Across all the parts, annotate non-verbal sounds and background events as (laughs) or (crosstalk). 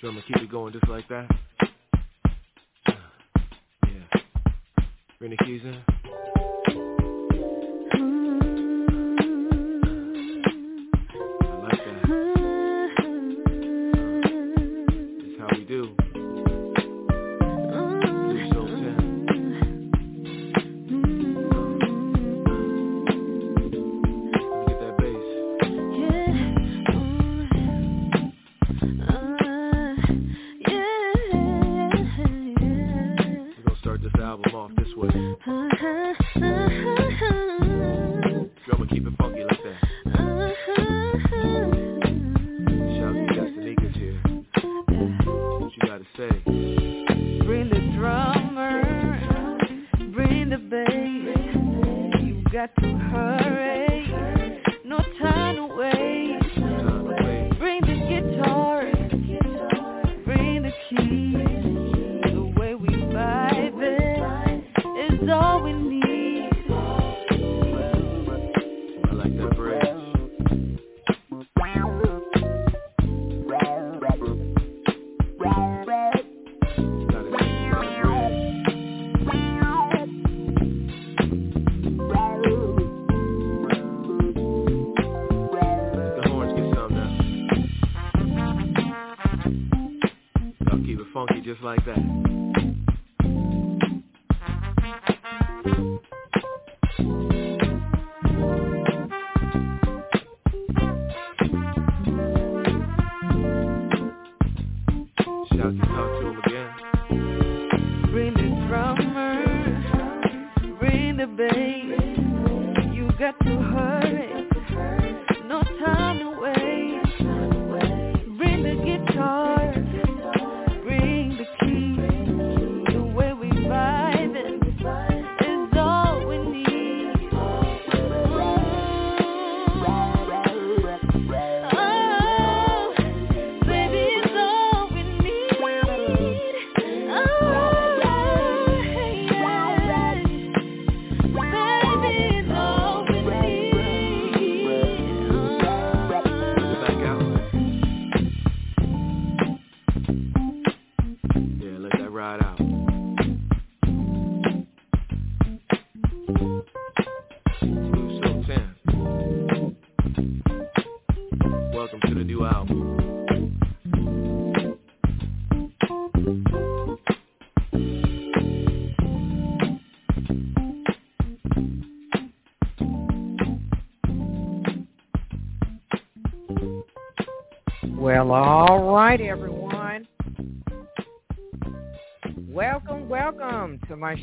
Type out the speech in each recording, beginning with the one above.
Drummer, keep it going just like that. Yeah. Keys in.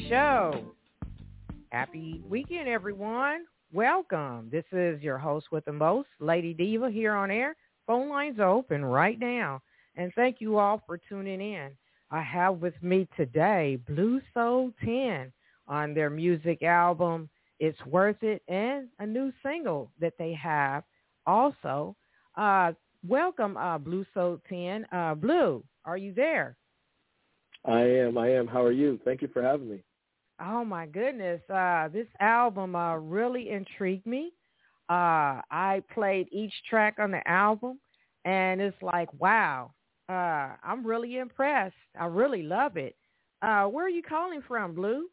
Show. Happy weekend, everyone. Welcome. This is your host with the most, Lady Diva, here on air. Phone lines open right now. And thank you all for tuning in. I have with me today Blue Soul Ten on their music album, It's Worth It, and a new single that they have also. Uh, welcome, uh, Blue Soul Ten. Uh, Blue, are you there? I am. I am. How are you? Thank you for having me. Oh my goodness. Uh, this album uh, really intrigued me. Uh, I played each track on the album and it's like, wow, uh, I'm really impressed. I really love it. Uh, where are you calling from, Blue?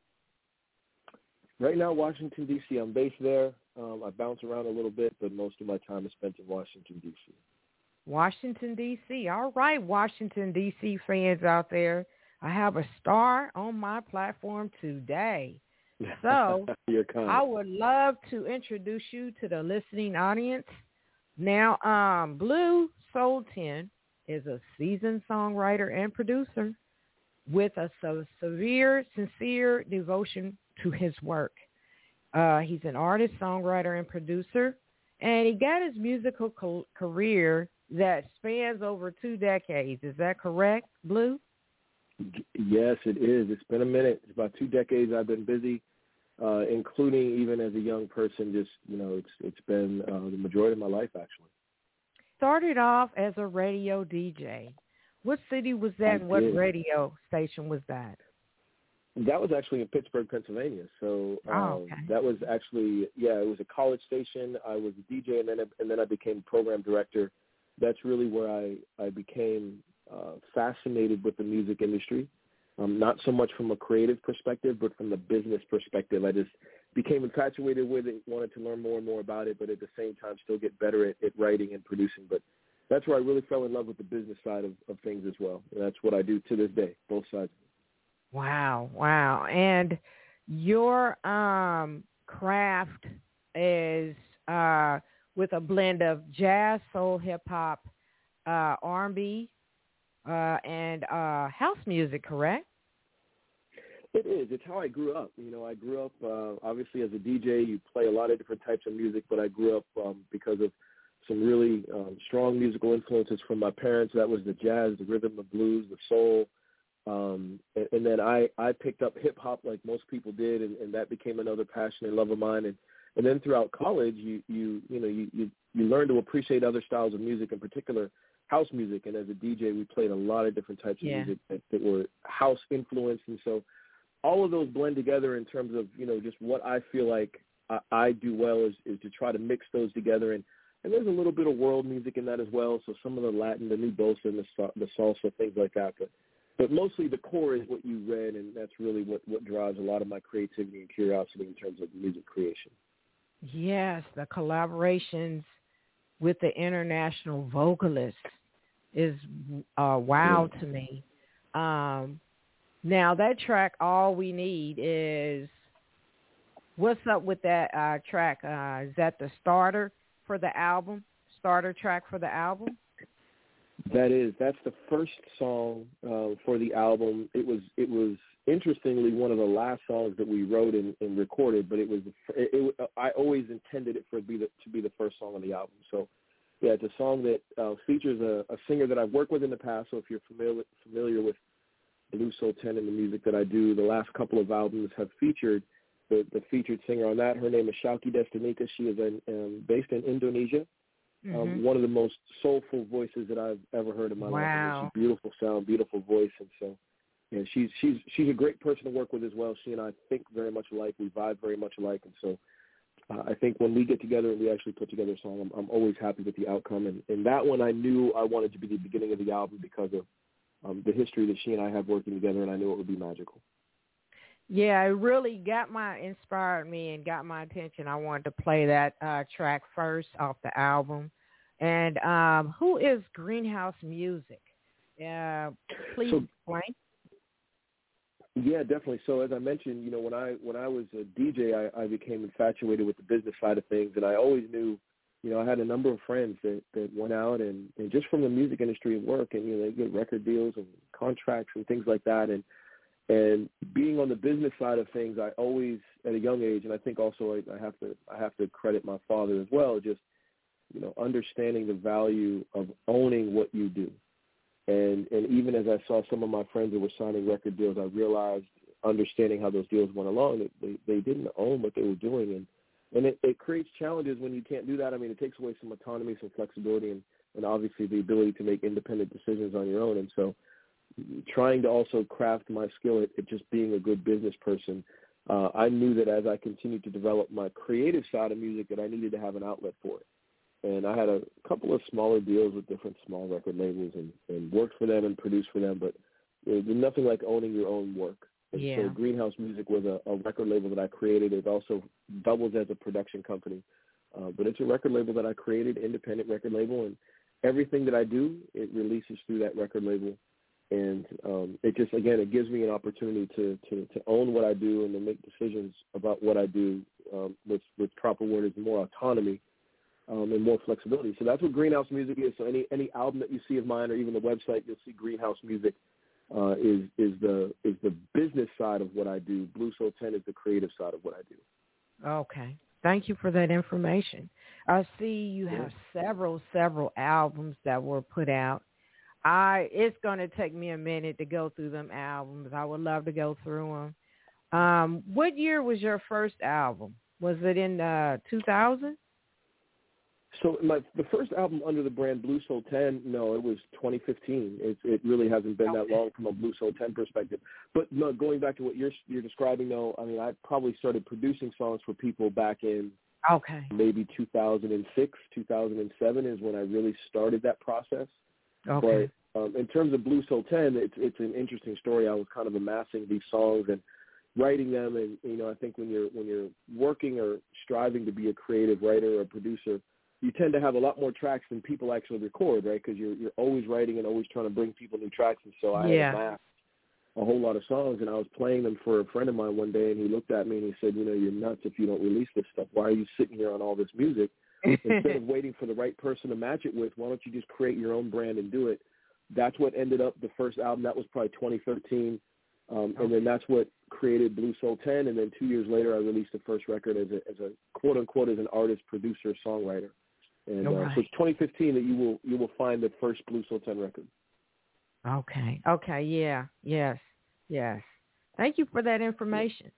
Right now, Washington, D.C. I'm based there. Um, I bounce around a little bit, but most of my time is spent in Washington, D.C. Washington, D.C. All right, Washington, D.C. fans out there. I have a star on my platform today. (laughs) So I would love to introduce you to the listening audience. Now, um, Blue Soul Ten is a seasoned songwriter and producer with a severe, sincere devotion to his work. Uh, he's an artist, songwriter, and producer, and he got his musical co- career that spans over two decades. Is that correct, Blue? Yes, it is. It's been a minute. It's about two decades I've been busy, uh, including even as a young person. Just you know, it's it's been uh, the majority of my life actually. Started off as a radio DJ. What city was that? and what radio station was that? That was actually in Pittsburgh, Pennsylvania. So oh, um, oh, okay. that was actually yeah, it was a college station. I was a DJ, and then and then I became program director that's really where I I became uh, fascinated with the music industry. Um, not so much from a creative perspective, but from the business perspective. I just became infatuated with it, wanted to learn more and more about it, but at the same time still get better at, at writing and producing. But that's where I really fell in love with the business side of, of things as well. And that's what I do to this day, both sides. Wow, wow. And your um, craft is uh, with a blend of jazz, soul, hip hop, uh, R&B, uh, and uh, house music, correct? It is. It's how I grew up. You know, I grew up uh, obviously as a DJ. You play a lot of different types of music, but I grew up um, because of some really um, strong musical influences from my parents. That was the jazz, the rhythm, the blues, the soul, um, and, and then I I picked up hip hop like most people did, and, and that became another passion and love of mine. And and then throughout college, you you you know you you, you learn to appreciate other styles of music, in particular house music. And as a DJ, we played a lot of different types of yeah. music that, that were house influenced, and so all of those blend together in terms of you know just what I feel like I, I do well is is to try to mix those together and and there's a little bit of world music in that as well. So some of the Latin, the new bossa, and the the salsa, things like that. But but mostly the core is what you read, and that's really what what drives a lot of my creativity and curiosity in terms of music creation. Yes, the collaborations with the international vocalists is uh, wow yeah. to me. Um, now that track, all we need is what's up with that uh, track? Uh, is that the starter for the album? Starter track for the album? That is. That's the first song uh, for the album. It was. It was interestingly one of the last songs that we wrote and, and recorded, but it was. It, it, I always intended it for it be the, to be the first song on the album. So, yeah, it's a song that uh, features a, a singer that I've worked with in the past. So if you're familiar familiar with Blue Soul Ten and the music that I do. The last couple of albums have featured the, the featured singer on that. Her name is Shauki Destanika. She is in, um, based in Indonesia. Um, mm-hmm. Um, one of the most soulful voices that I've ever heard in my wow. life. She's beautiful sound, beautiful voice, and so yeah, she's she's she's a great person to work with as well. She and I think very much alike. We vibe very much alike, and so uh, I think when we get together and we actually put together a song, I'm, I'm always happy with the outcome. And, and that one, I knew I wanted to be the beginning of the album because of um, the history that she and I have working together, and I knew it would be magical. Yeah, it really got my inspired me and got my attention. I wanted to play that uh, track first off the album. And um, who is Greenhouse Music? Uh, please so, explain. Yeah, definitely. So as I mentioned, you know, when I when I was a DJ, I, I became infatuated with the business side of things, and I always knew you know, I had a number of friends that that went out and, and just from the music industry and work, and you know, they get record deals and contracts and things like that. And and being on the business side of things, I always, at a young age, and I think also I, I have to I have to credit my father as well, just you know, understanding the value of owning what you do. And and even as I saw some of my friends that were signing record deals, I realized understanding how those deals went along, that they they didn't own what they were doing, and and it, it creates challenges when you can't do that. I mean, it takes away some autonomy, some flexibility, and, and obviously the ability to make independent decisions on your own. And so, trying to also craft my skill at, at just being a good business person, uh, I knew that as I continued to develop my creative side of music, that I needed to have an outlet for it. And I had a couple of smaller deals with different small record labels and, and worked for them and produced for them, but there's nothing like owning your own work. And yeah. so Greenhouse Music was a, a record label that I created. It also doubles as a production company. Uh, but it's a record label that I created, independent record label, and everything that I do, it releases through that record label. And um, it just, again, it gives me an opportunity to, to, to own what I do and to make decisions about what I do um, with, with proper word is more autonomy um, and more flexibility. So that's what Greenhouse Music is. So any, any album that you see of mine or even the website, you'll see Greenhouse Music uh, is is the is the business side of what I do. Blue Soul Ten is the creative side of what I do. Okay, thank you for that information. I see you have several several albums that were put out. I it's going to take me a minute to go through them albums. I would love to go through them. Um, what year was your first album? Was it in uh, 2000? So my the first album under the brand Blue Soul Ten, no, it was 2015. It it really hasn't been that long from a Blue Soul Ten perspective. But no, going back to what you're you're describing, though, I mean, I probably started producing songs for people back in okay maybe 2006, 2007 is when I really started that process. Okay. um, in terms of Blue Soul Ten, it's it's an interesting story. I was kind of amassing these songs and writing them, and you know, I think when you're when you're working or striving to be a creative writer or producer, you tend to have a lot more tracks than people actually record, right? Because you're you're always writing and always trying to bring people new tracks, and so I yeah. had a whole lot of songs, and I was playing them for a friend of mine one day, and he looked at me and he said, "You know, you're nuts if you don't release this stuff. Why are you sitting here on all this music?" Instead of (laughs) waiting for the right person to match it with, why don't you just create your own brand and do it? That's what ended up the first album. That was probably 2013. Um, and then that's what created Blue Soul Ten. And then two years later, I released the first record as a, as a quote unquote as an artist, producer, songwriter. And uh, right. so it's 2015 that you will you will find the first Blue Soul Ten record. Okay. Okay. Yeah. Yes. Yes. Thank you for that information.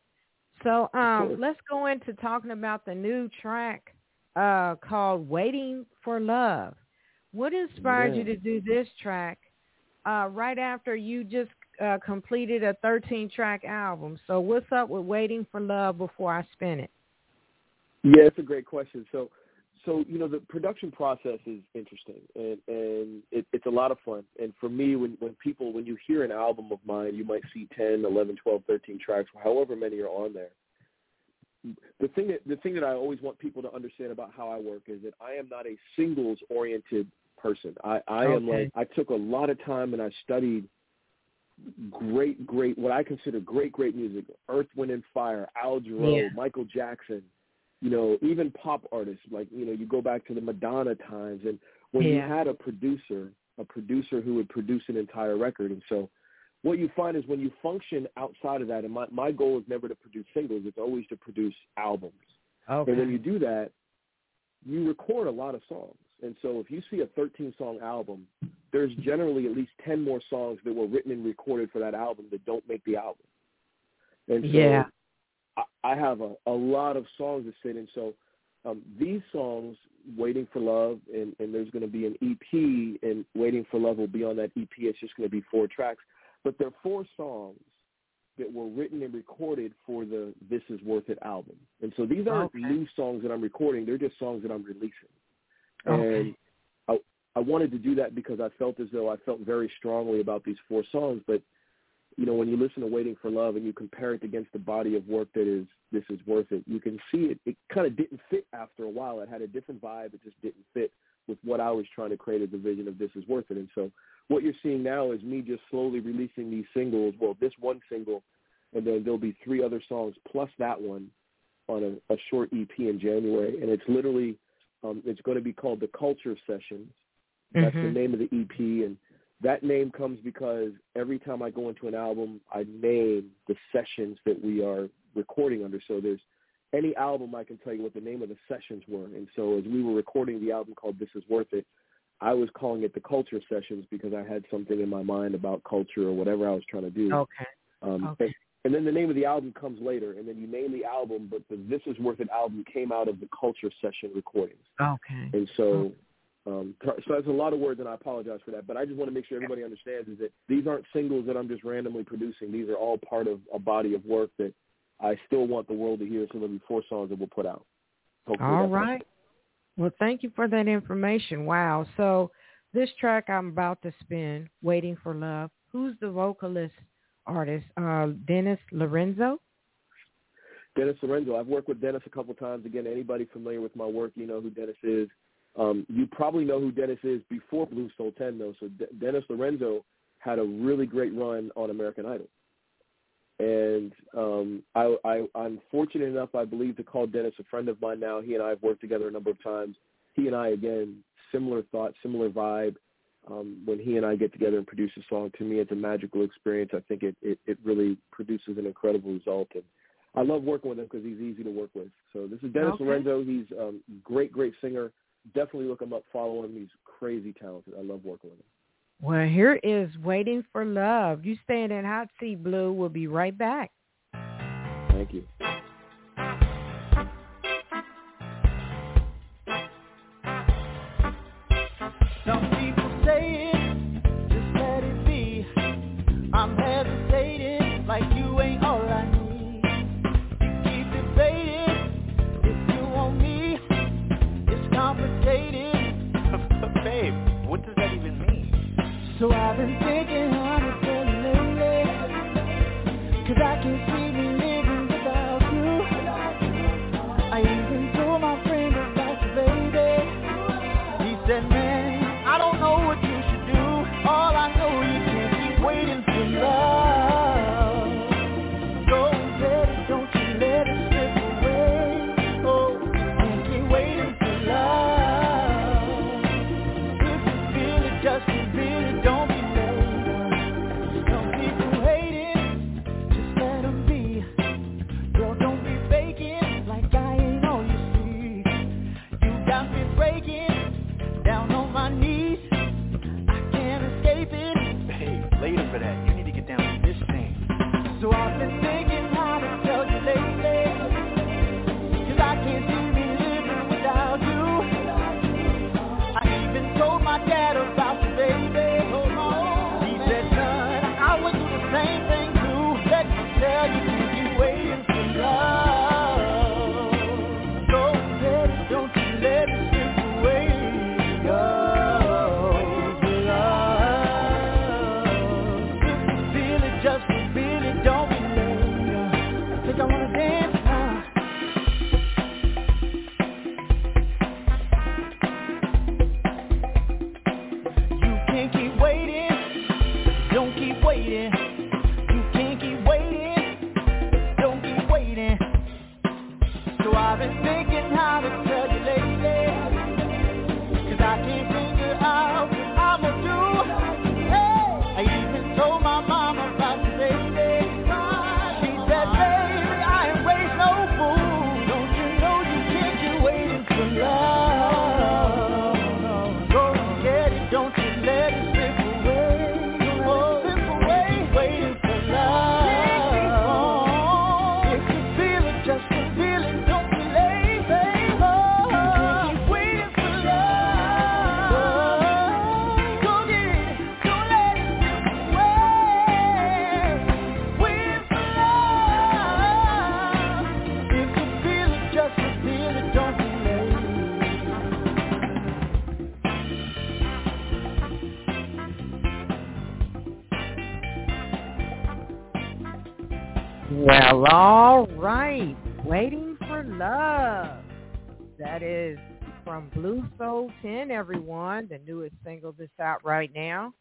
So um, let's go into talking about the new track uh, called "Waiting for Love." What inspired yeah. you to do this track uh, right after you just uh, completed a 13-track album? So what's up with "Waiting for Love" before I spin it? Yeah, it's a great question. So, so you know, the production process is interesting, and and it, it's a lot of fun. And for me, when when people when you hear an album of mine, you might see 10, 11, 12, 13 tracks, however many are on there the thing that the thing that I always want people to understand about how I work is that I am not a singles oriented person. I, I okay. am like I took a lot of time and I studied great, great what I consider great, great music. Earth, Wind and Fire, Al Jarreau, yeah. Michael Jackson, you know, even pop artists like, you know, you go back to the Madonna times and when yeah. you had a producer, a producer who would produce an entire record and so what you find is when you function outside of that, and my, my goal is never to produce singles, it's always to produce albums. Okay. And when you do that, you record a lot of songs. And so if you see a 13-song album, there's generally at least 10 more songs that were written and recorded for that album that don't make the album. And so yeah. I, have a, a lot of songs to sit in. So um, these songs, Waiting for Love, and, and there's going to be an EP, and Waiting for Love will be on that EP. It's just going to be four tracks but there are four songs that were written and recorded for the This Is Worth It album. And so these aren't okay. new songs that I'm recording. They're just songs that I'm releasing. Okay. And I, I wanted to do that because I felt as though I felt very strongly about these four songs. But, you know, when you listen to Waiting for Love and you compare it against the body of work that is This Is Worth It, you can see it. It kind of didn't fit after a while. It had a different vibe. It just didn't fit with what I was trying to create as a vision of This Is Worth It. And so what you're seeing now is me just slowly releasing these singles. Well, this one single, and then there'll be three other songs plus that one on a, a short EP in January, and it's literally um, it's going to be called the Culture Sessions. That's mm-hmm. the name of the EP, and that name comes because every time I go into an album, I name the sessions that we are recording under. So there's any album I can tell you what the name of the sessions were, and so as we were recording the album called This Is Worth It, I was calling it the culture sessions because I had something in my mind about culture or whatever I was trying to do. Okay. Um, okay. And, and then the name of the album comes later, and then you name the album, but the This Is Worth It album came out of the culture session recordings. Okay. And so, um, so that's a lot of words, and I apologize for that. But I just want to make sure everybody understands is that these aren't singles that I'm just randomly producing. These are all part of a body of work that I still want the world to hear. So there'll be four songs that we'll put out. Hopefully all right. Well, thank you for that information. Wow. So this track I'm about to spin, Waiting for Love, who's the vocalist artist? Uh, Dennis Lorenzo? Dennis Lorenzo. I've worked with Dennis a couple times. Again, anybody familiar with my work, you know who Dennis is. Um, you probably know who Dennis is before Blue Soul Ten, though. So De- Dennis Lorenzo had a really great run on American Idol. And um, I, I, I'm fortunate enough, I believe, to call Dennis a friend of mine now. He and I have worked together a number of times. He and I, again, similar thought, similar vibe. Um, when he and I get together and produce a song, to me, it's a magical experience. I think it, it, it really produces an incredible result. And I love working with him because he's easy to work with. So this is Dennis okay. Lorenzo. He's a um, great, great singer. Definitely look him up, follow him. He's crazy talented. I love working with him. Well, here is Waiting for Love. You stay in hot seat, Blue. We'll be right back. Thank you. I've been thinking That is from Blue Soul Ten, everyone, the newest single that's out right now.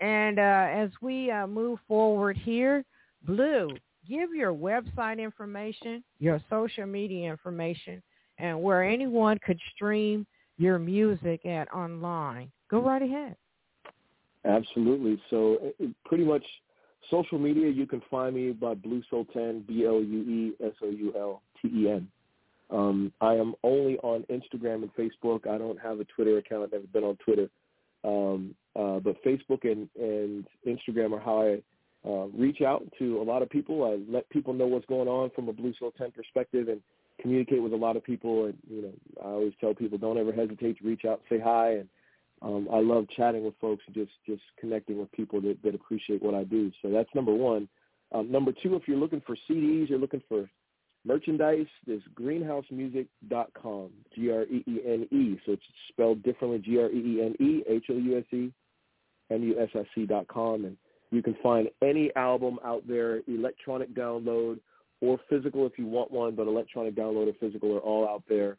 And uh, as we uh, move forward here, Blue, give your website information, your social media information, and where anyone could stream your music at online. Go right ahead. Absolutely. So pretty much social media, you can find me by Blue Soul Ten, B-L-U-E-S-O-U-L-T-E-N. Um, I am only on Instagram and Facebook. I don't have a Twitter account. I've never been on Twitter. Um, uh, but Facebook and, and Instagram are how I uh, reach out to a lot of people. I let people know what's going on from a Blue Soul Ten perspective and communicate with a lot of people. And, you know, I always tell people don't ever hesitate to reach out and say hi. And um, I love chatting with folks and just, just connecting with people that, that appreciate what I do. So that's number one. Um, number two, if you're looking for CDs, you're looking for merchandise, there's greenehousemusic.com, G-R-E-E-N-E. So it's spelled differently, G-R-E-E-N-E, H-O-U-S-E, M-U-S-I-C dot com. And you can find any album out there, electronic download or physical if you want one, but electronic download or physical are all out there.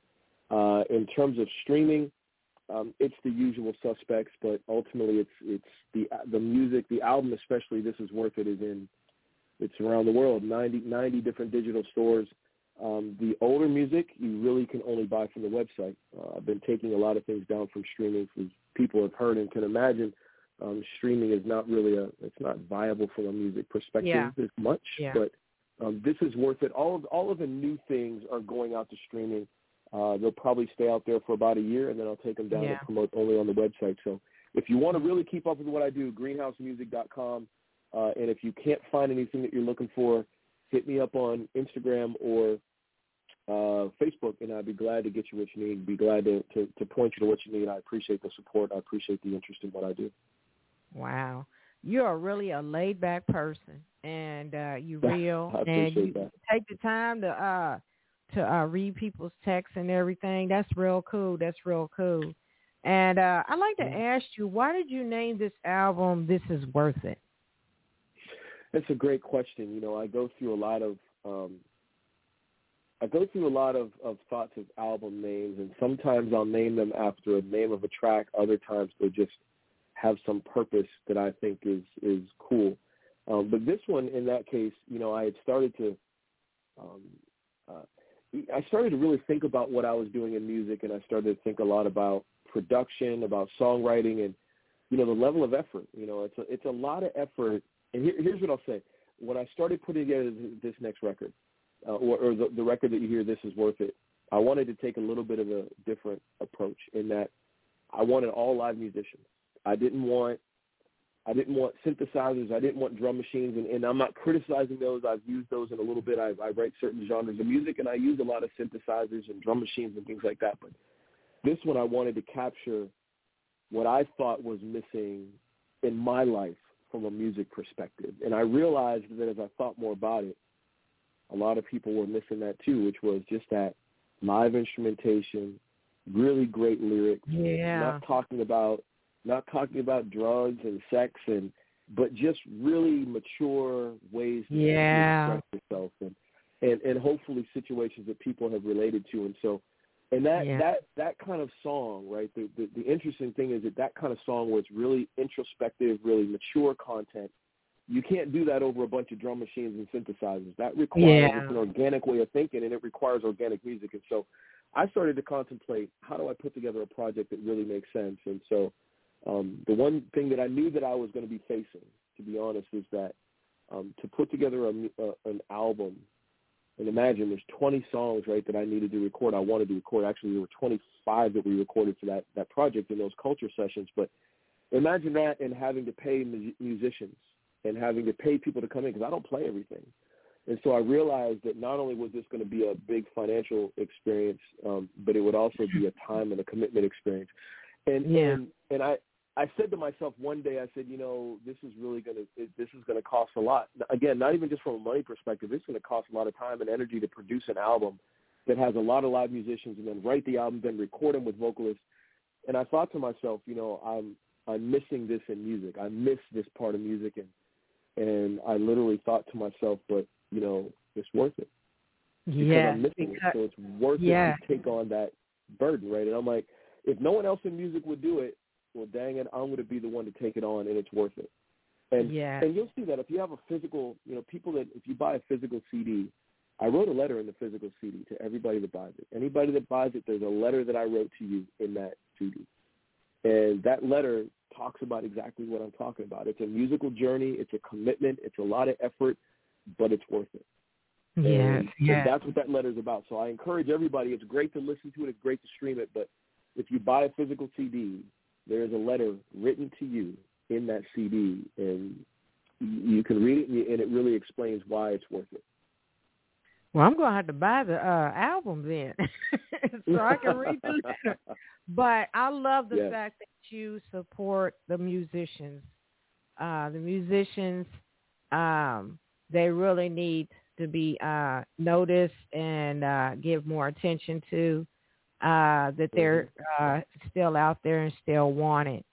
Uh, in terms of streaming, um, it's the usual suspects, but ultimately it's it's the the music, the album especially. This is worth it. Is in it's around the world, 90, 90 different digital stores. Um, the older music you really can only buy from the website. Uh, I've been taking a lot of things down from streaming, as people have heard and can imagine um, streaming is not really a it's not viable from a music perspective yeah. as much. Yeah. But um, this is worth it. All of all of the new things are going out to streaming. Uh, they'll probably stay out there for about a year, and then I'll take them down yeah. and promote only on the website. So if you want to really keep up with what I do, greenehousemusic.com. Uh, and if you can't find anything that you're looking for, hit me up on Instagram or uh, Facebook, and I'd be glad to get you what you need. Be glad to, to, to point you to what you need. I appreciate the support. I appreciate the interest in what I do. Wow. You're really a laid back person and uh you (laughs) real and you that. take the time to uh to uh read people's texts and everything. That's real cool. That's real cool. And uh I'd like to ask you, why did you name this album This Is Worth It? It's a great question. You know, I go through a lot of um I go through a lot of, of thoughts of album names and sometimes I'll name them after a name of a track, other times they'll just have some purpose that I think is is cool. Um, but this one, in that case, you know, I had started to, um, uh, I started to really think about what I was doing in music, and I started to think a lot about production, about songwriting, and you know, the level of effort. You know, it's a it's a lot of effort. And here, here's what I'll say: when I started putting together this next record, uh, or, or the, the record that you hear, "This Is Worth It," I wanted to take a little bit of a different approach in that I wanted all live musicians. I didn't want I didn't want synthesizers. I didn't want drum machines, and, and I'm not criticizing those. I've used those in a little bit. I, I write certain genres of music, and I use a lot of synthesizers and drum machines and things like that. But this one, I wanted to capture what I thought was missing in my life from a music perspective, and I realized that as I thought more about it, a lot of people were missing that too, which was just that live instrumentation, really great lyrics, Yeah. not talking about not talking about drugs and sex and but just really mature ways to, Yeah. express yourself and, and and hopefully situations that people have related to and so and that Yeah. that that kind of song right the, the the interesting thing is that that kind of song where it's really introspective really mature content you can't do that over a bunch of drum machines and synthesizers that requires Yeah. an organic way of thinking and it requires organic music and so I started to contemplate how do I put together a project that really makes sense and so um, the one thing that I knew that I was going to be facing, to be honest, is that um, to put together a, a, an album, and imagine there's 20 songs, right, that I needed to record. I wanted to record. Actually, there were 25 that we recorded for that that project in those culture sessions. But imagine that and having to pay mu- musicians and having to pay people to come in because I don't play everything. And so I realized that not only was this going to be a big financial experience, um, but it would also be a time and a commitment experience. And Yeah. and and I I said to myself one day, I said, you know, this is really going to this is going to cost a lot. Again, not even just from a money perspective, it's going to cost a lot of time and energy to produce an album that has a lot of live musicians and then write the album, then record them with vocalists. And I thought to myself, you know, I'm I'm missing this in music. I miss this part of music, and and I literally thought to myself, but you know, it's worth it. Yeah, I'm missing it, so it's worth yeah. it to take on that burden, right? And I'm like, if no one else in music would do it, well, dang it, I'm going to be the one to take it on, and it's worth it. And yeah. and you'll see that if you have a physical, you know, people that if you buy a physical CD, I wrote a letter in the physical CD to everybody that buys it. Anybody that buys it, there's a letter that I wrote to you in that CD, and that letter talks about exactly what I'm talking about. It's a musical journey. It's a commitment. It's a lot of effort, but it's worth it. Yes, yeah. that's what that letter is about. So I encourage everybody. It's great to listen to it. It's great to stream it. But if you buy a physical CD, there is a letter written to you in that CD, and you can read it, and it really explains why it's worth it. Well, I'm gonna have to buy the uh album then, (laughs) so I can read the letter. (laughs) But I love the yes. fact that you support the musicians. Uh The musicians, um, they really need to be uh, noticed and uh, give more attention to. Uh, that they're uh, still out there and still wanted.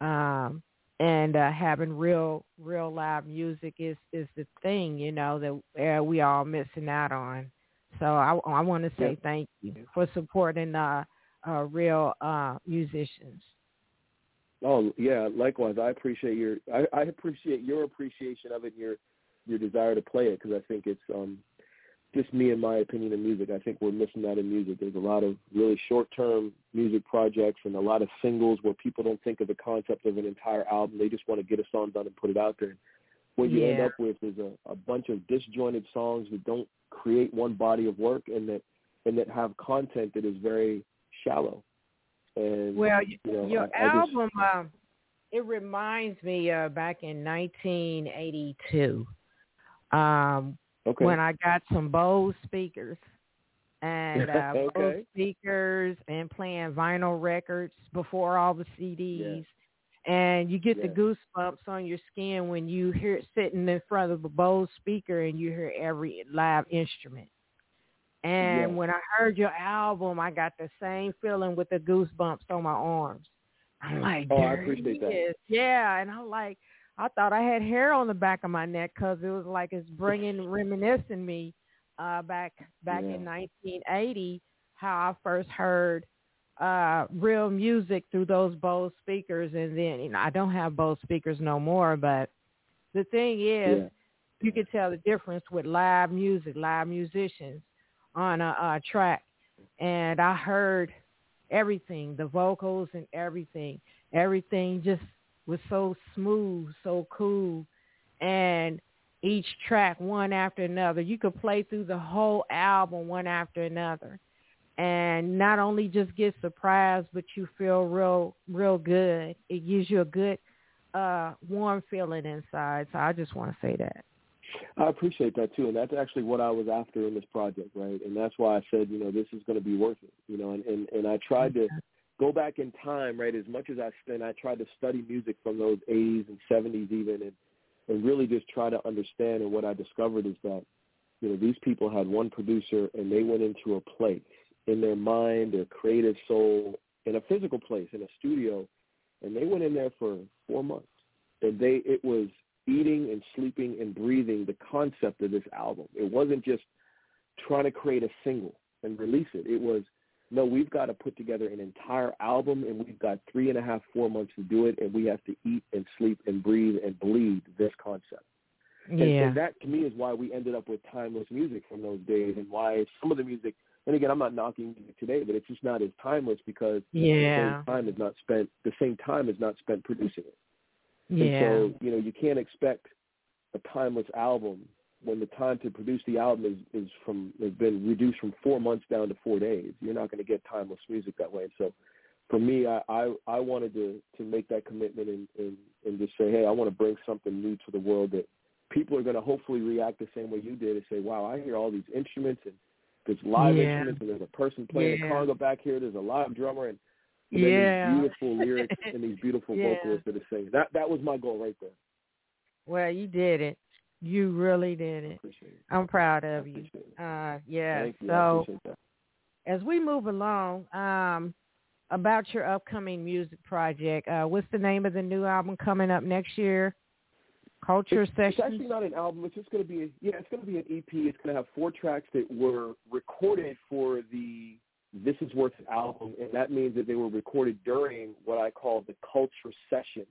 Um, and uh, having real, real live music is is the thing, you know, that uh, we all missing out on. So I, I want to say yeah. thank you for supporting uh, uh, real uh, musicians. Oh yeah, likewise. I appreciate your I, I appreciate your appreciation of it, and your your desire to play it because I think it's um just me and my opinion of music. I think we're missing that in music. There's a lot of really short-term music projects and a lot of singles where people don't think of the concept of an entire album. They just want to get a song done and put it out there. What you yeah. end up with is a, a bunch of disjointed songs that don't create one body of work and that and that have content that is very shallow. And well, you know, your I, I album, um, it reminds me uh, back in 1982 um, okay. when I got some Bose speakers and (laughs) uh, okay. Bose speakers and playing vinyl records before all the CDs. And you get Yeah. the goosebumps on your skin when you hear it sitting in front of a Bose speaker and you hear every live instrument. And Yeah. when I heard your album, I got the same feeling with the goosebumps on my arms. I'm like, Oh, I appreciate that. is. Yeah, and I'm like, I thought I had hair on the back of my neck because it was like it's bringing reminiscing me uh, back back Yeah. in 1980 how I first heard uh, real music through those Bose speakers, and then you know I don't have Bose speakers no more, but the thing is, Yeah. you can tell the difference with live music, live musicians on a, a track, and I heard everything, the vocals and everything, everything just was so smooth, so cool, and each track one after another. You could play through the whole album one after another, and not only just get surprised, but you feel real, real good. It gives you a good, uh, warm feeling inside. So I just want to say that. I appreciate that too, and that's actually what I was after in this project, right? And that's why I said, you know, this is going to be worth it, you know. And and, and I tried to go back in time, right? As much as I and I tried to study music from those 80s and 70s even, and and really just try to understand. And what I discovered is that, you know, these people had one producer, and they went into a place in their mind, their creative soul, in a physical place, in a studio, and they went in there for four months, and they it was eating and sleeping and breathing the concept of this album. It wasn't just trying to create a single and release it. It was, no, we've got to put together an entire album and we've got three and a half, four months to do it and we have to eat and sleep and breathe and bleed this concept. And, Yeah. and that to me is why we ended up with timeless music from those days and why some of the music and again I'm not knocking music today, but it's just not as timeless because Yeah. the same time is not spent the same time is not spent producing it. Yeah. And so, you know, you can't expect a timeless album when the time to produce the album is, is from has been reduced from four months down to four days. You're not going to get timeless music that way. And So for me, I, I, I wanted to, to make that commitment and, and, and just say, hey, I want to bring something new to the world that people are going to hopefully react the same way you did and say, wow, I hear all these instruments and there's live Yeah. instruments and there's a person playing Yeah. a conga back here. There's a live drummer and and Yeah. these beautiful (laughs) lyrics and these beautiful Yeah. vocalists that are singing. That that was my goal right there. Well, you did it. You really did it. It. I'm proud of you. Uh, yeah. You. So as we move along, um, about your upcoming music project, uh, what's the name of the new album coming up next year? Culture it's, session. It's actually not an album. It's just going to be a, yeah. It's going to be an EP. It's going to have four tracks that were recorded for the This Is Worth album, and that means that they were recorded during what I call the Culture Sessions.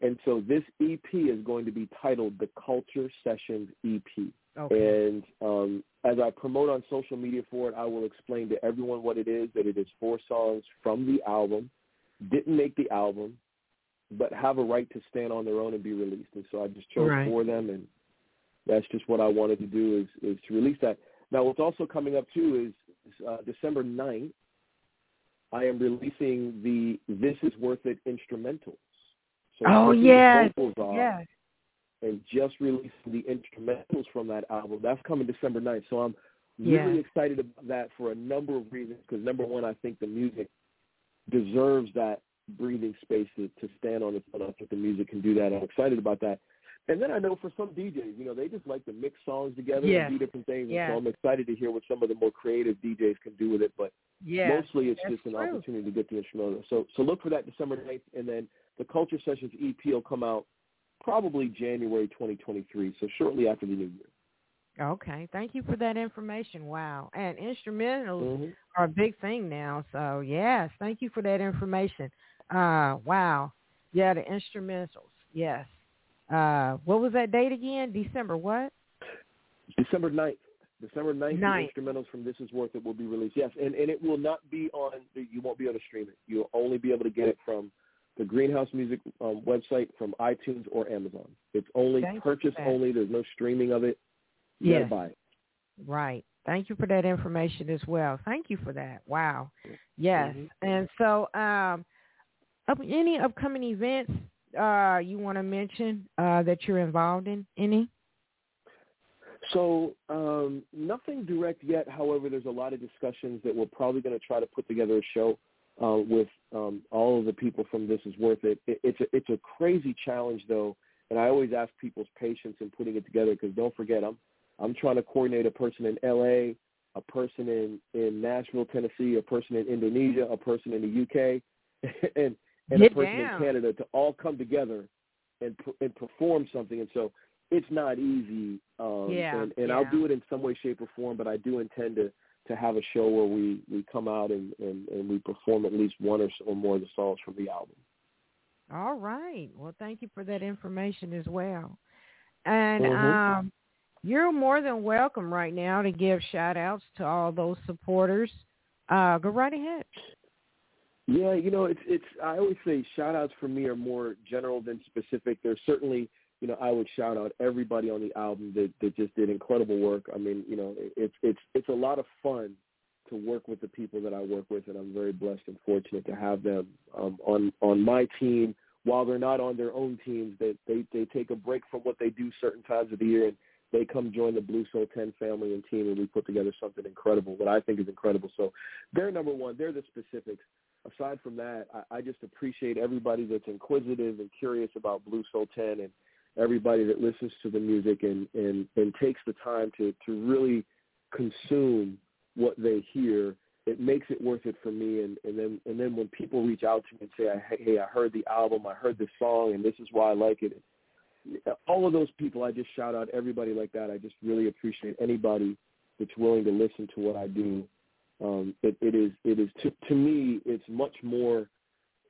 And so this EP is going to be titled the Culture Sessions EP. Okay. And um, as I promote on social media for it, I will explain to everyone what it is, that it is four songs from the album, didn't make the album, but have a right to stand on their own and be released. And so I just chose Right. for them, and that's just what I wanted to do is, is to release that. Now, what's also coming up, too, is uh, December 9th, I am releasing the This Is Worth It instrumentals. So Oh, yes, Yes. and just releasing the instrumentals from that album. That's coming December 9th. So I'm really Yeah. excited about that for a number of reasons. Because number one, I think the music deserves that breathing space to, to stand on its own. I think the music can do that. I'm excited about that. And then I know for some DJs, you know, they just like to mix songs together Yes. and do different things. Yes. And so I'm excited to hear what some of the more creative DJs can do with it. But Yes. mostly it's that's just an true. opportunity to get the instrumental. So so look for that December 9th, and then the Culture Sessions EP will come out probably January 2023, so shortly after the new year. Okay. Thank you for that information. Wow. And instrumentals Mhm. are a big thing now. So yes, thank you for that information. Uh wow. Yeah, the instrumentals. Yes. Uh what was that date again? December what? December 9th. December 9th, Ninth. the instrumentals from This Is Worth It will be released. Yes, and, and it will not be on, you won't be able to stream it. You'll only be able to get it from the Greenhouse Music um, website, from iTunes or Amazon. It's only Thank purchase only. There's no streaming of it. You Yes. buy it. Right. Thank you for that information as well. Thank you for that. Wow. Yes. Mhm. And so um up, any upcoming events uh you want to mention uh that you're involved in? Any? So um, nothing direct yet. However, there's a lot of discussions that we're probably going to try to put together a show uh, with um, all of the people from This Is Worth It. it. It's a it's a crazy challenge though, and I always ask people's patience in putting it together because don't forget I'm I'm trying to coordinate a person in L.A., a person in in Nashville, Tennessee, a person in Indonesia, a person in the UK, (laughs) and and Get a person down. in Canada to all come together and and perform something. And so it's not easy. Um, Yeah, and, and yeah. I'll do it in some way, shape, or form. But I do intend to to have a show where we we come out and and, and we perform at least one or, so, or more of the songs from the album. All right. Well, thank you for that information as well. And Mhm. um you're more than welcome right now to give shout outs to all those supporters. Uh go right ahead. Yeah, you know, it's it's. I always say shout outs for me are more general than specific. There's certainly, you know, I would shout out everybody on the album that that just did incredible work. I mean, you know, it's it's it's a lot of fun to work with the people that I work with, and I'm very blessed and fortunate to have them um, on on my team. While they're not on their own teams, they they they take a break from what they do certain times of the year and they come join the Blue Soul Ten family and team, and we put together something incredible, what I think is incredible. So they're number one. They're the specifics aside from that, I, I just appreciate everybody that's inquisitive and curious about Blue Soul Ten and everybody that listens to the music and, and, and takes the time to, to really consume what they hear. It makes it worth it for me. And, and then and then when people reach out to me and say, hey, I heard the album, I heard this song, and this is why I like it. All of those people, I just shout out everybody like that. I just really appreciate anybody that's willing to listen to what I do um, it, it is it is to, to me it's much more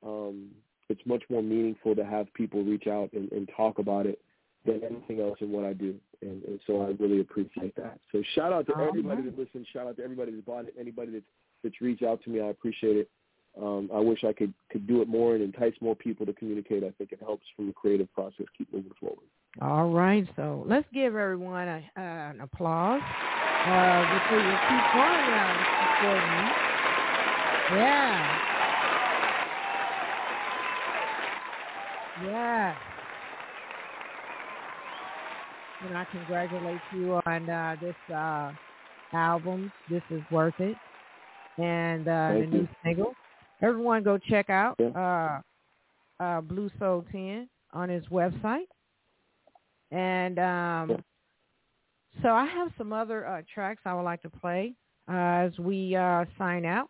um, it's much more meaningful to have people reach out and, and talk about it than anything else in what I do, and, and so I really appreciate that. So shout out to everybody that listens. Shout out to everybody that's bought it. Anybody that's that's reached out to me, I appreciate it. Um, I wish I could could do it more and entice more people to communicate. I think it helps from the creative process keep moving forward. All right, so let's give everyone a, uh, an applause uh, before you keep going supporting. Yeah. Yeah. And I congratulate you on uh, this uh, album. This is worth it, and uh, the new you. single. Everyone, go check out Yeah. uh, uh, Blue Soul Ten on his website. And um, Yeah. so I have some other uh, tracks I would like to play uh, as we uh, sign out.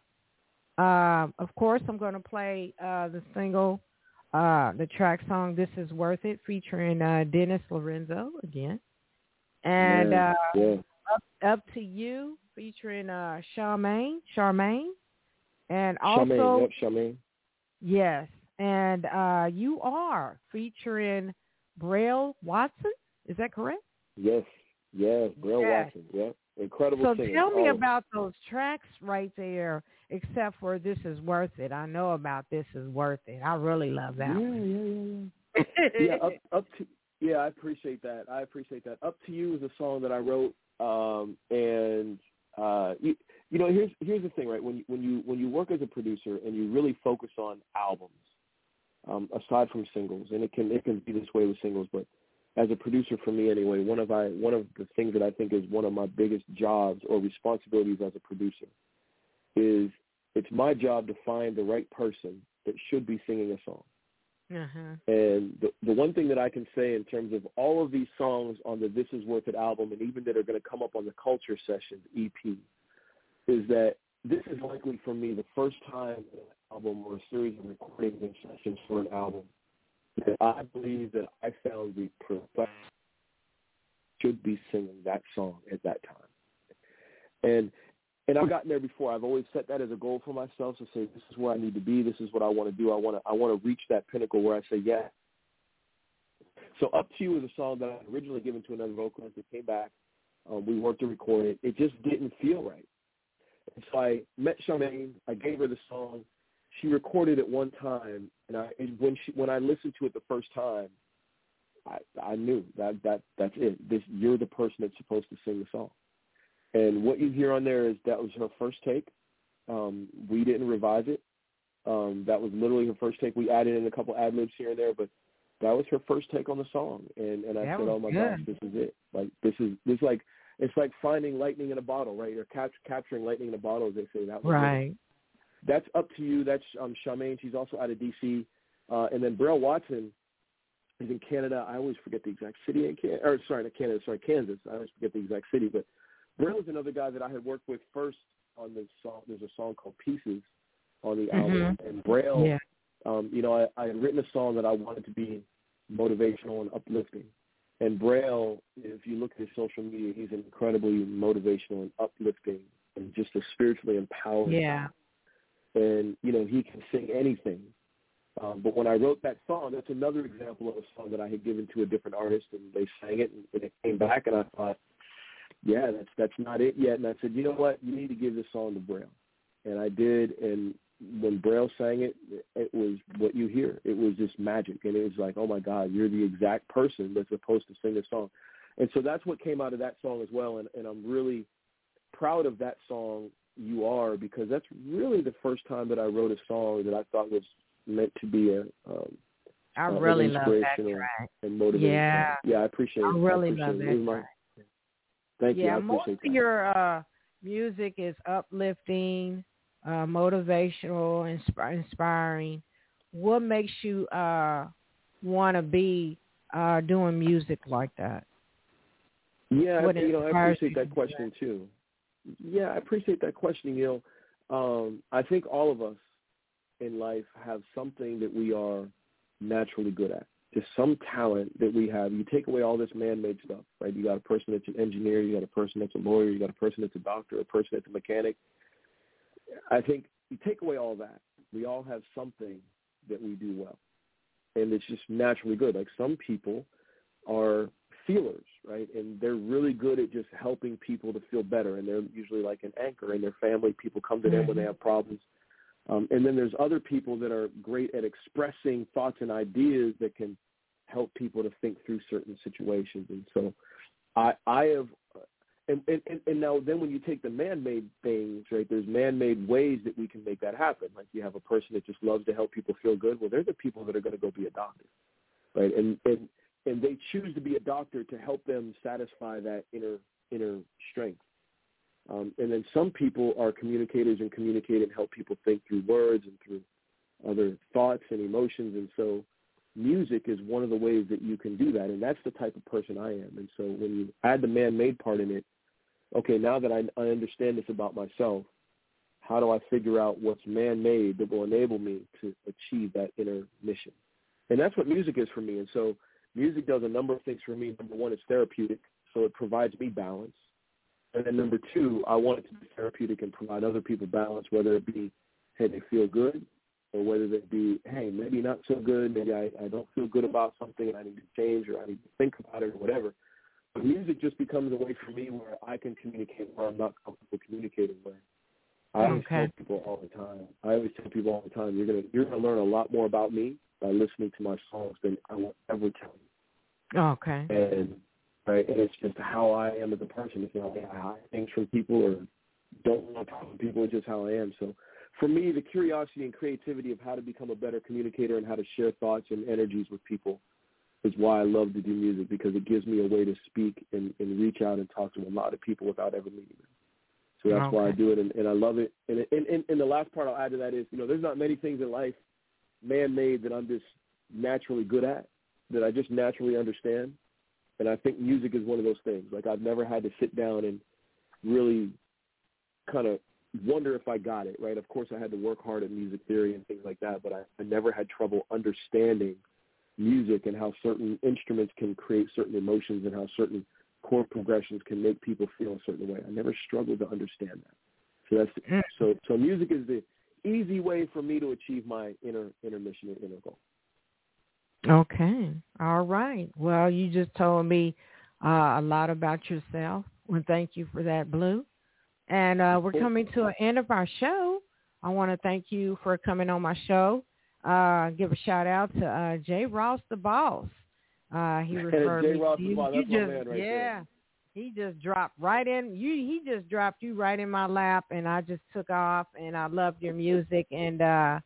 Um, of course, I'm going to play uh, the single uh, the track song "This Is Worth It" featuring uh, Dennis Lorenzo again, and yeah, uh, yeah. Up, "Up to You" featuring uh, Charmaine, Charmaine, and also Charmaine, yep, Charmaine. yes, and uh, "You Are" featuring Braille Watson. Is that correct? Yes, yes, Braille yes. Watson. Yep, incredible. So singer. tell me oh. about those tracks right there. Except for "This Is Worth It," I know about "This Is Worth It." I really love that. Yeah, one. yeah, yeah, yeah. (laughs) yeah, up, up to yeah, I appreciate that. I appreciate that. Up to you is a song that I wrote, um, and uh, you, you know, here's here's the thing, right? When you, when you when you work as a producer and you really focus on albums, um, aside from singles, and it can it can be this way with singles, but as a producer for me anyway, one of I one of the things that I think is one of my biggest jobs or responsibilities as a producer is it's my job to find the right person that should be singing a song. Uh-huh. And the the one thing that I can say in terms of all of these songs on the This Is Worth It album and even that are going to come up on the Culture Sessions EP is that this is likely for me the first time in an album or a series of recordings and sessions for an album that I believe that I found the perfect should be singing that song at that time. And and I've gotten there before. I've always set that as a goal for myself to say this is where I need to be. This is what I want to do. I want to I want to reach that pinnacle where I say yeah. So up to you is a song that I originally given to another vocalist. It came back. Um, we worked to record it. It just didn't feel right. And so I met Charmaine. I gave her the song. She recorded it one time, and I and when she when I listened to it the first time, I I knew that that that's it. This you're the person that's supposed to sing the song. And what you hear on there is that was her first take. Um, we didn't revise it. Um, that was literally her first take. We added in a couple ad libs here and there, but that was her first take on the song. And and I That said, oh my good. gosh, this is it. Like this is this is like it's like finding lightning in a bottle, right? Or cap- capturing lightning in a bottle, as they say. That was it. That's up to you. That's um, Charmaine. She's also out of D.C. Uh, and then Braille Watson is in Canada. I always forget the exact city in Canada. Or sorry, not Canada. Sorry, Kansas. I always forget the exact city. But Braille is another guy that I had worked with first on the song. There's a song called Pieces on the album, and Braille. Yeah. Um, you know, I, I had written a song that I wanted to be motivational and uplifting. And Braille, if you look at his social media, he's incredibly motivational and uplifting and just a spiritually empowered Yeah. And you know he can sing anything. Um, but when I wrote that song, that's another example of a song that I had given to a different artist, and they sang it, and, and it came back, and I thought, yeah, that's that's not it yet. And I said, you know what, you need to give this song to Braille, and I did. And when Braille sang it, it was what you hear. It was just magic, and it was like, oh my God, you're the exact person that's supposed to sing this song. And so that's what came out of that song as well. And, and I'm really proud of that song you are because that's really the first time that I wrote a song that I thought was meant to be a um, I uh, really love that inspirational track. and motivational. Yeah. yeah, I appreciate. It. I really appreciate love it. that It track. Thank you. yeah, I most of that. your uh, music is uplifting, uh, motivational, insp- inspiring. What makes you uh, want to be uh, doing music like that? Yeah, what I, you know, I appreciate you that question too. Yeah, I appreciate that question. Know, um, I think all of us in life have something that we are naturally good at. Just some talent that we have. You take away all this man-made stuff, right? You got a person that's an engineer, you got a person that's a lawyer, you got a person that's a doctor, a person that's a mechanic. I think you take away all that. We all have something that we do well, and it's just naturally good. Like some people are feelers, right? And they're really good at just helping people to feel better. And they're usually like an anchor in their family. People come to them when they have problems. Um, and then there's other people that are great at expressing thoughts and ideas that can help people to think through certain situations. And so I, I have, and, and, and now then when you take the man-made things, right, there's man-made ways that we can make that happen. Like you have a person that just loves to help people feel good. Well, they're the people that are going to go be a doctor, right? And, and, and they choose to be a doctor to help them satisfy that inner inner strength. Um, and then some people are communicators and communicate and help people think through words and through other thoughts and emotions. And so music is one of the ways that you can do that. And that's the type of person I am. And so when you add the man-made part in it, okay, now that I, I understand this about myself, how do I figure out what's man-made that will enable me to achieve that inner mission? and that's what music is for me. And so music does a number of things for me. Number one, it's therapeutic, so it provides me balance. And then number two, I want it to be therapeutic and provide other people balance, whether it be, hey, they feel good, or whether it be, hey, maybe not so good, maybe I, I don't feel good about something and I need to change or I need to think about it or whatever. But music just becomes a way for me where I can communicate where I'm not comfortable communicating where. I always okay. tell people all the time. I always tell people all the time, you're gonna you're gonna learn a lot more about me by listening to my songs than I will ever tell you. Oh, okay. And right, and it's just how I am as a person. It's not like I hide things from people or don't want to talk to people. It's just how I am. So for me, the curiosity and creativity of how to become a better communicator and how to share thoughts and energies with people is why I love to do music because it gives me a way to speak and, and reach out and talk to a lot of people without ever meeting them. So that's okay. why I do it, and, and I love it. And, and, and, and the last part I'll add to that is, you know, there's not many things in life man-made that I'm just naturally good at, that I just naturally understand. And I think music is one of those things. Like I've never had to sit down and really kind of wonder if I got it, right? Of course I had to work hard at music theory and things like that, but I, I never had trouble understanding music and how certain instruments can create certain emotions and how certain chord progressions can make people feel a certain way. I never struggled to understand that. So that's hmm. so so music is the easy way for me to achieve my inner inner mission and inner goal. Okay. All right. Well, you just told me uh, a lot about yourself. Well, thank you for that, Blue. And uh, we're coming to an end of our show. I want to thank you for coming on my show. Uh, give a shout out to uh, Jay Ross, the boss. Uh, he (laughs) referred Jay me Ross to you. You just, right yeah, there. he just dropped right in. You, he just dropped you right in my lap, and I just took off. And I loved your music. And uh,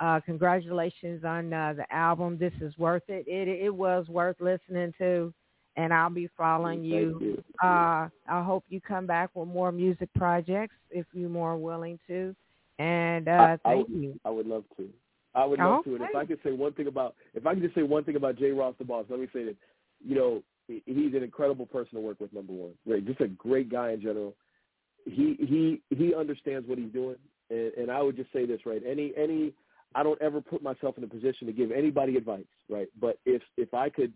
uh, congratulations on uh, the album. This is worth it. It it was worth listening to, and I'll be following you. you. Uh, I hope you come back with more music projects if you're more willing to. And uh, I, I thank would, you. I would love to. I would love to. And if I could say one thing about, if I could just say one thing about Jay Ross, the boss, let me say that, you know, he's an incredible person to work with. Number one, right? Just a great guy in general. He he he understands what he's doing, and, and I would just say this, right? Any any, I don't ever put myself in a position to give anybody advice, right? But if if I could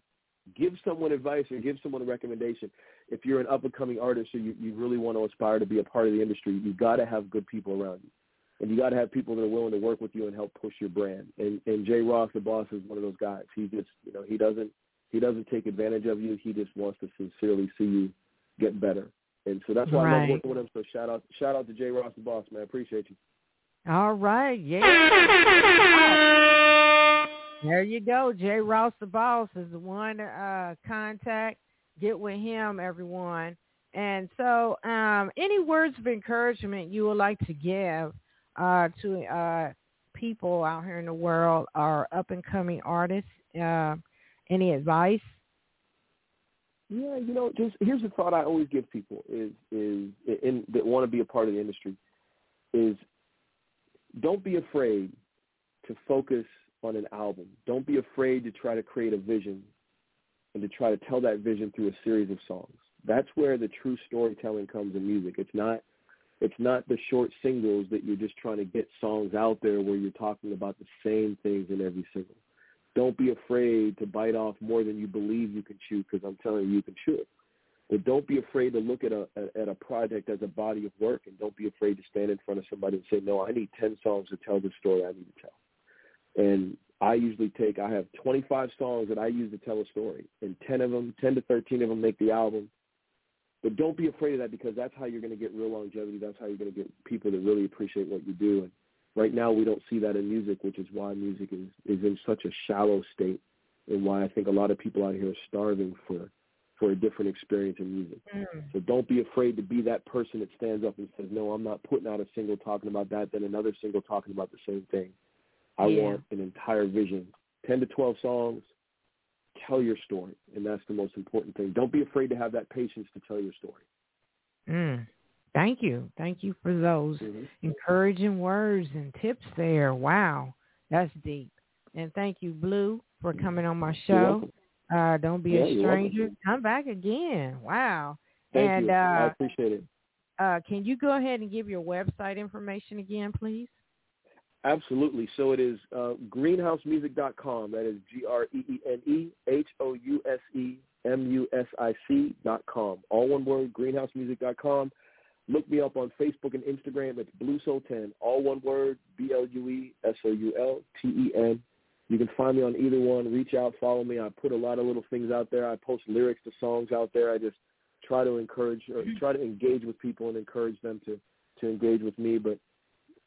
give someone advice or give someone a recommendation, if you're an up and coming artist or you, you really want to aspire to be a part of the industry, you got to have good people around you and you got to have people that are willing to work with you and help push your brand. And and Jay Ross, the boss, is one of those guys. He just you know he doesn't he doesn't take advantage of you. He just wants to sincerely see you get better. And so that's why I Right. love working with him. So shout out shout out to Jay Ross, the boss, man. I appreciate you. All right, yeah. There you go. Jay Ross, the boss, is the one uh, contact. Get with him, everyone. And so, um, any words of encouragement you would like to give uh, to uh, people out here in the world or up and coming artists? Uh, any advice? Yeah, you know, just here's the thought I always give people is is in that want to be a part of the industry is don't be afraid to focus on an album. Don't be afraid to try to create a vision and to try to tell that vision through a series of songs. That's where the true storytelling comes in music. It's not it's not the short singles that you're just trying to get songs out there where you're talking about the same things in every single. Don't be afraid to bite off more than you believe you can chew because I'm telling you, you can chew it. But don't be afraid to look at a at a project as a body of work, and don't be afraid to stand in front of somebody and say, "No, I need ten songs to tell the story I need to tell." And I usually take I have 25 songs that I use to tell a story, and 10 of them, 10 to 13 of them make the album. But don't be afraid of that because that's how you're going to get real longevity. That's how you're going to get people that really appreciate what you do. And right now we don't see that in music, which is why music is is in such a shallow state, and why I think a lot of people out here are starving for for a different experience in music. So don't be afraid to be that person that stands up and says, "No, I'm not putting out a single talking about that, then another single talking about the same thing. I Yeah. want an entire vision, ten to twelve songs. Tell your story, and that's the most important thing. Don't be afraid to have that patience to tell your story. Mm. Thank you. Thank you for those Mhm. encouraging words and tips there. Wow, that's deep. And thank you, Blue, for coming on my show. Uh, don't be Yeah, a stranger. Come back again. Wow. Thank and you. I uh, appreciate it. uh, can you go ahead and give your website information again, please? Absolutely. So it is uh, greenehousemusic.com. That is G-R-E-E-N-E-H-O-U-S-E-M-U-S-I-C dot com. All one word, greenehousemusic.com. Look me up on Facebook and Instagram. It's Blue Soul Ten. All one word, B-L-U-E-S-O-U-L-T-E-N. You can find me on either one. Reach out, follow me. I put a lot of little things out there. I post lyrics to songs out there. I just try to encourage or try to engage with people and encourage them to, to engage with me. But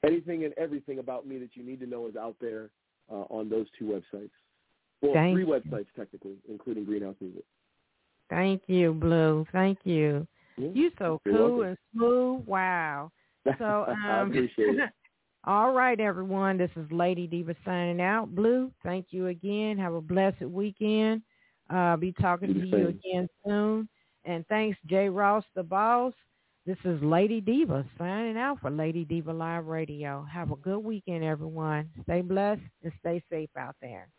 anything and everything about me that you need to know is out there uh, on those two websites. Well, Thank three websites technically, including Greenhouse Music. Thank you, Blue. Thank you. Yeah. You so cool welcome. and smooth. Wow. (laughs) So um, I appreciate it. (laughs) all right, everyone. This is Lady Diva signing out. Blue, thank you again. Have a blessed weekend. Uh, be talking to you again soon. And thanks, Jay Ross, the boss. This is Lady Diva signing out for Lady Diva Live Radio. Have a good weekend, everyone. Stay blessed and stay safe out there.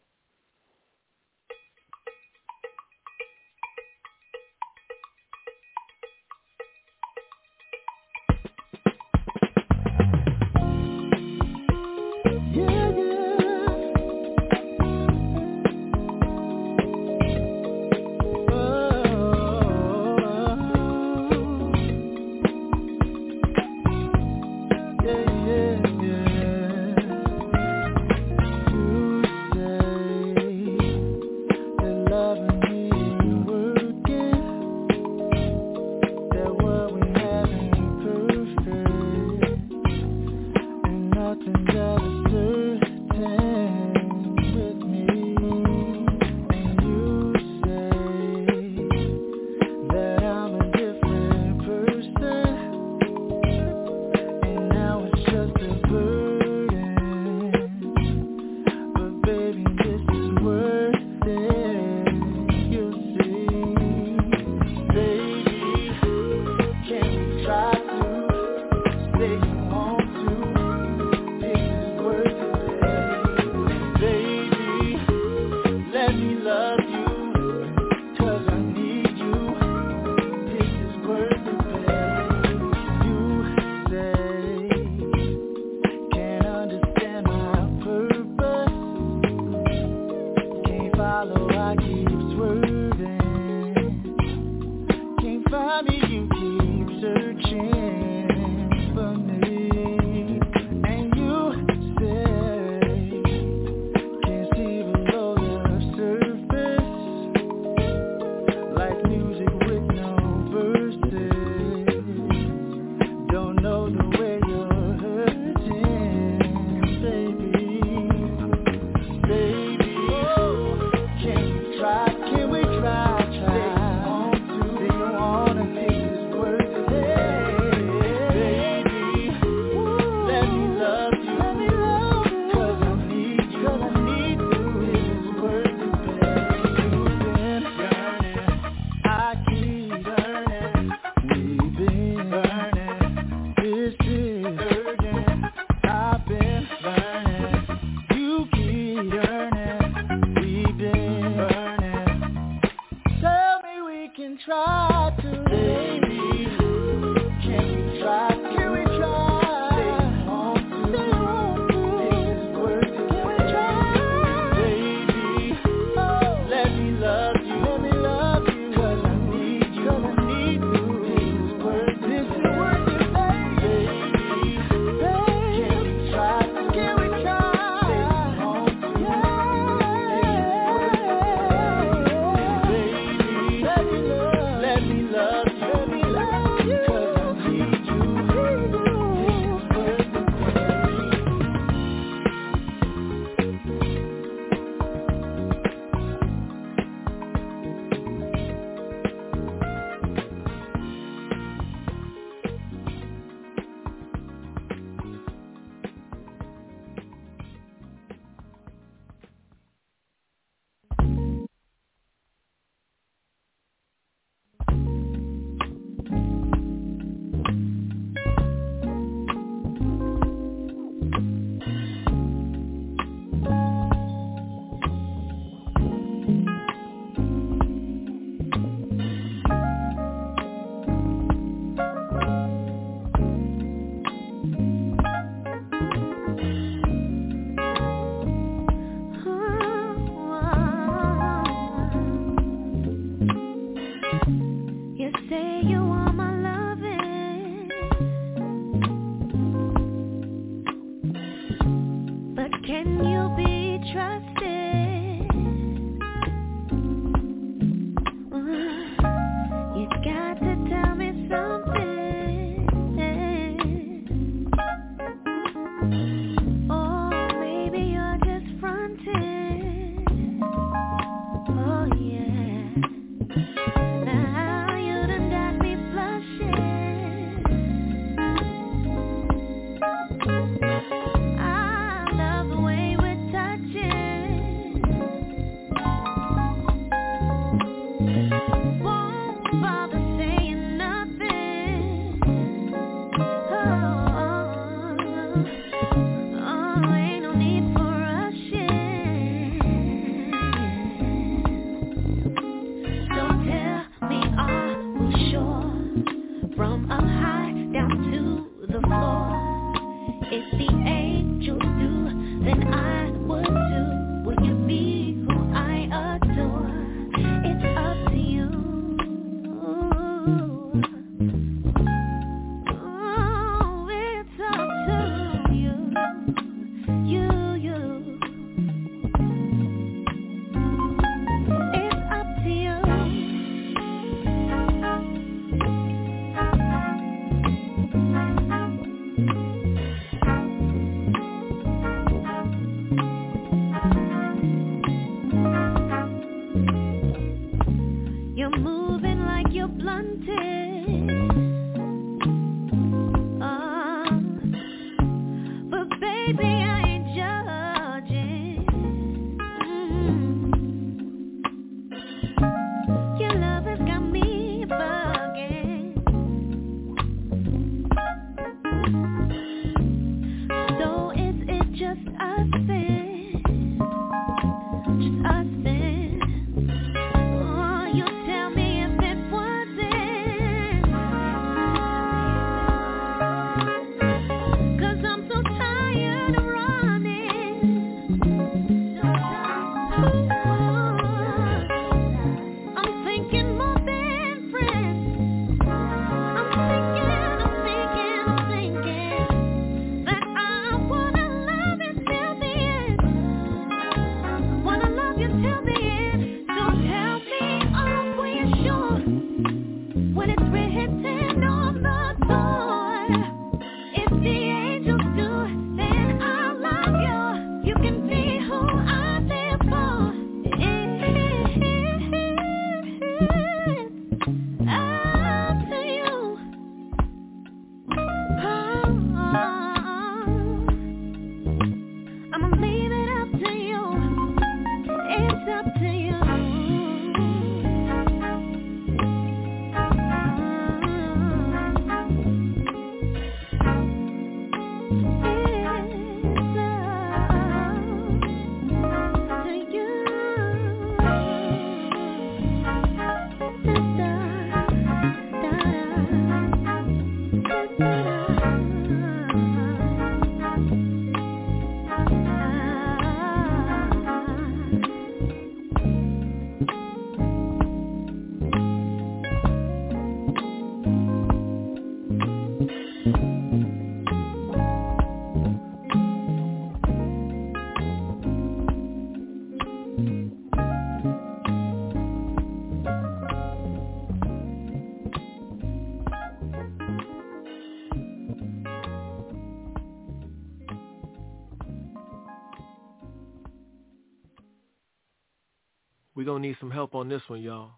Gonna need some help on this one, y'all.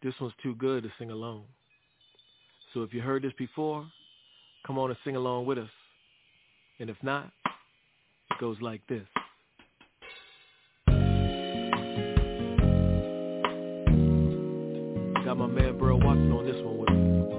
This one's too good to sing alone. So if you heard this before, come on and sing along with us. And if not, it goes like this. Got my man Burl Watson on this one with me.